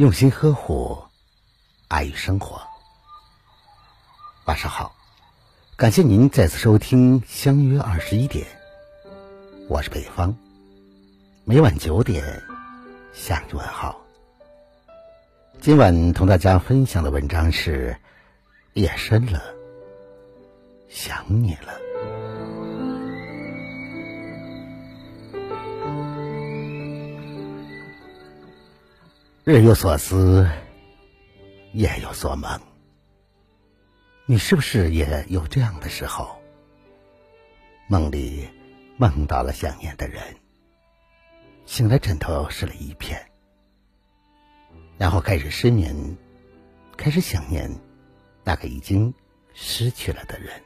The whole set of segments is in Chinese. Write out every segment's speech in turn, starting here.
用心呵护，爱与生活。晚上好，感谢您再次收听《相约二十一点》，我是北方，每晚九点向你问好。今晚同大家分享的文章是：夜深了，想你了。日有所思，夜有所梦。你是不是也有这样的时候？梦里梦到了想念的人，醒来枕头湿了一片，然后开始失眠，开始想念那个已经失去了的人。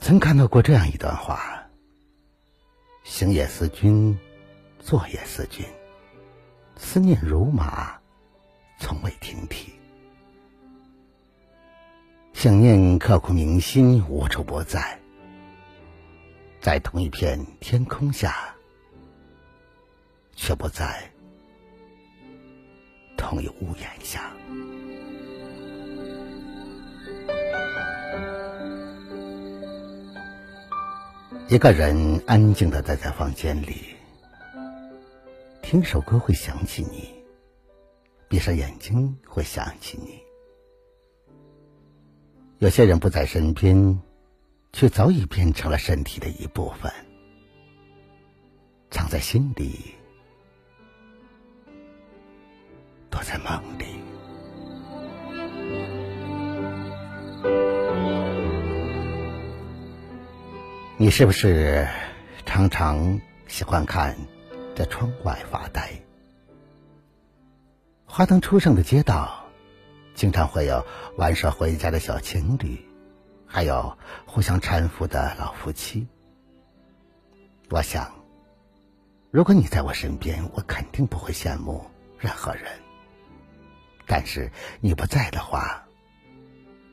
曾看到过这样一段话：星夜思君。坐也思君，思念如马，从未停蹄。想念刻骨铭心，无处不在。在同一片天空下，却不在同一屋檐下。一个人安静的待在房间里。听首歌会想起你，闭上眼睛会想起你。有些人不在身边，却早已变成了身体的一部分，藏在心里，躲在梦里。你是不是常常喜欢看？在窗外发呆，花灯初上的街道，经常会有玩耍回家的小情侣，还有互相搀扶的老夫妻。我想，如果你在我身边，我肯定不会羡慕任何人。但是你不在的话，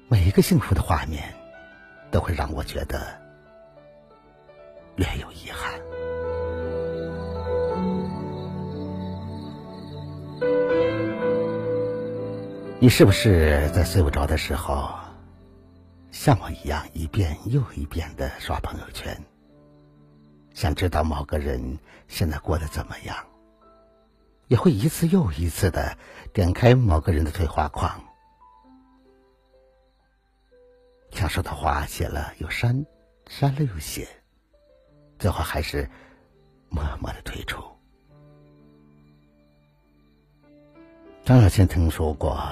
每一个幸福的画面，都会让我觉得你是不是在睡不着的时候，像我一样一遍又一遍的刷朋友圈，想知道某个人现在过得怎么样？也会一次又一次的点开某个人的对话框，想说的话写了又删，删了又写，最后还是默默的退出。张小娴曾说过。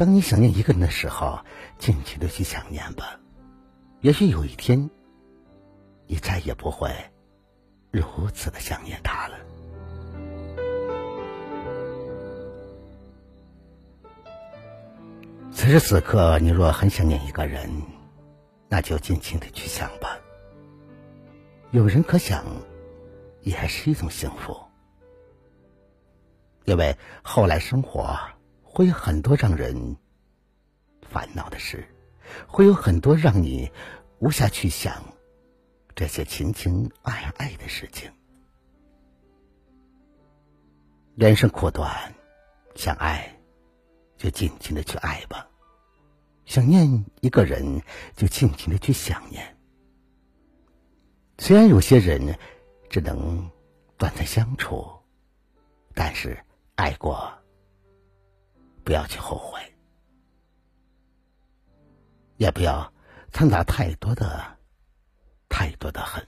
当你想念一个人的时候，尽情的去想念吧。也许有一天，你再也不会如此的想念他了。此时此刻，你若很想念一个人，那就尽情的去想吧。有人可想，也是一种幸福，因为后来生活。会有很多让人烦恼的事，会有很多让你无暇去想这些情情爱爱的事情。人生苦短，想爱就尽情的去爱吧；想念一个人，就尽情的去想念。虽然有些人只能短暂相处，但是爱过。不要去后悔，也不要掺杂太多的、太多的恨。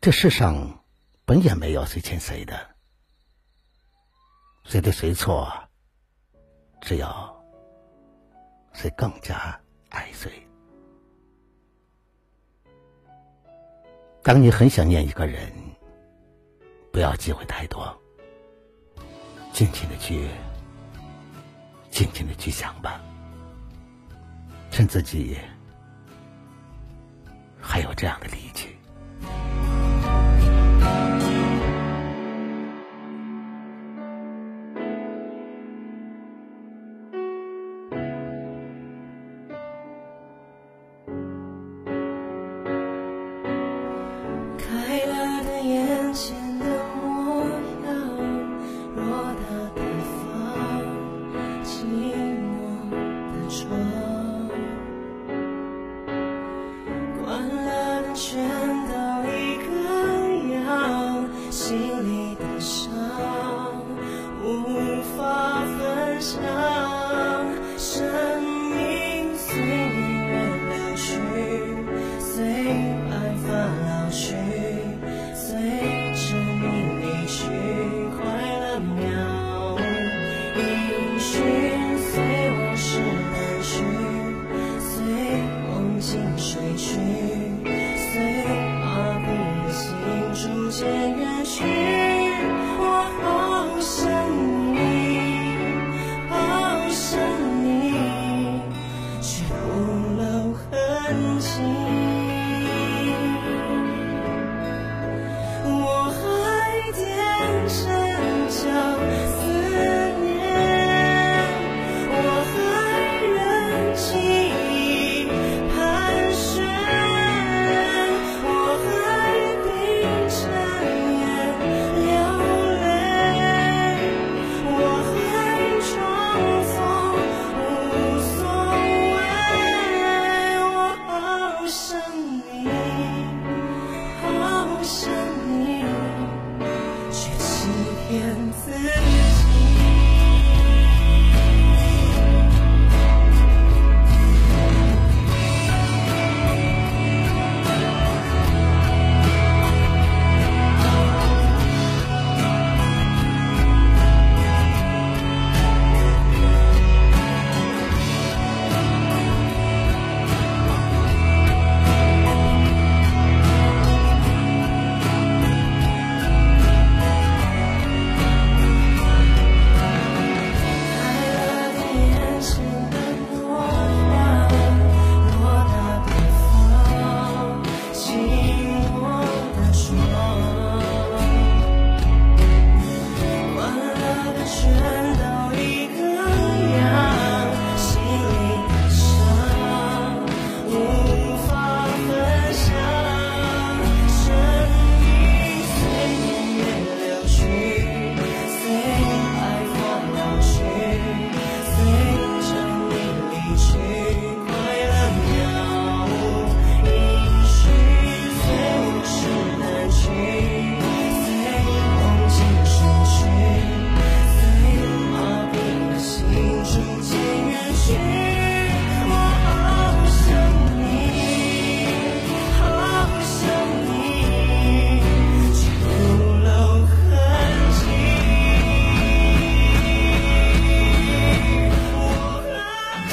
这世上本也没有谁欠谁的，谁对谁错，只有谁更加爱谁。当你很想念一个人，不要忌讳太多。静静的去，静静的去想吧，趁自己还有这样的力气。去。天赐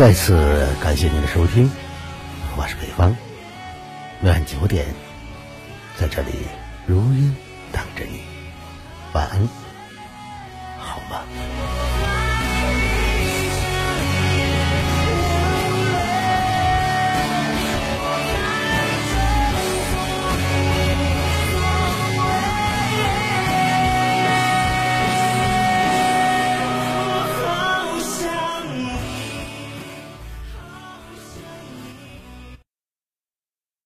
再次感谢您的收听，我是北方，每晚九点在这里如约等着你，晚安，好吗？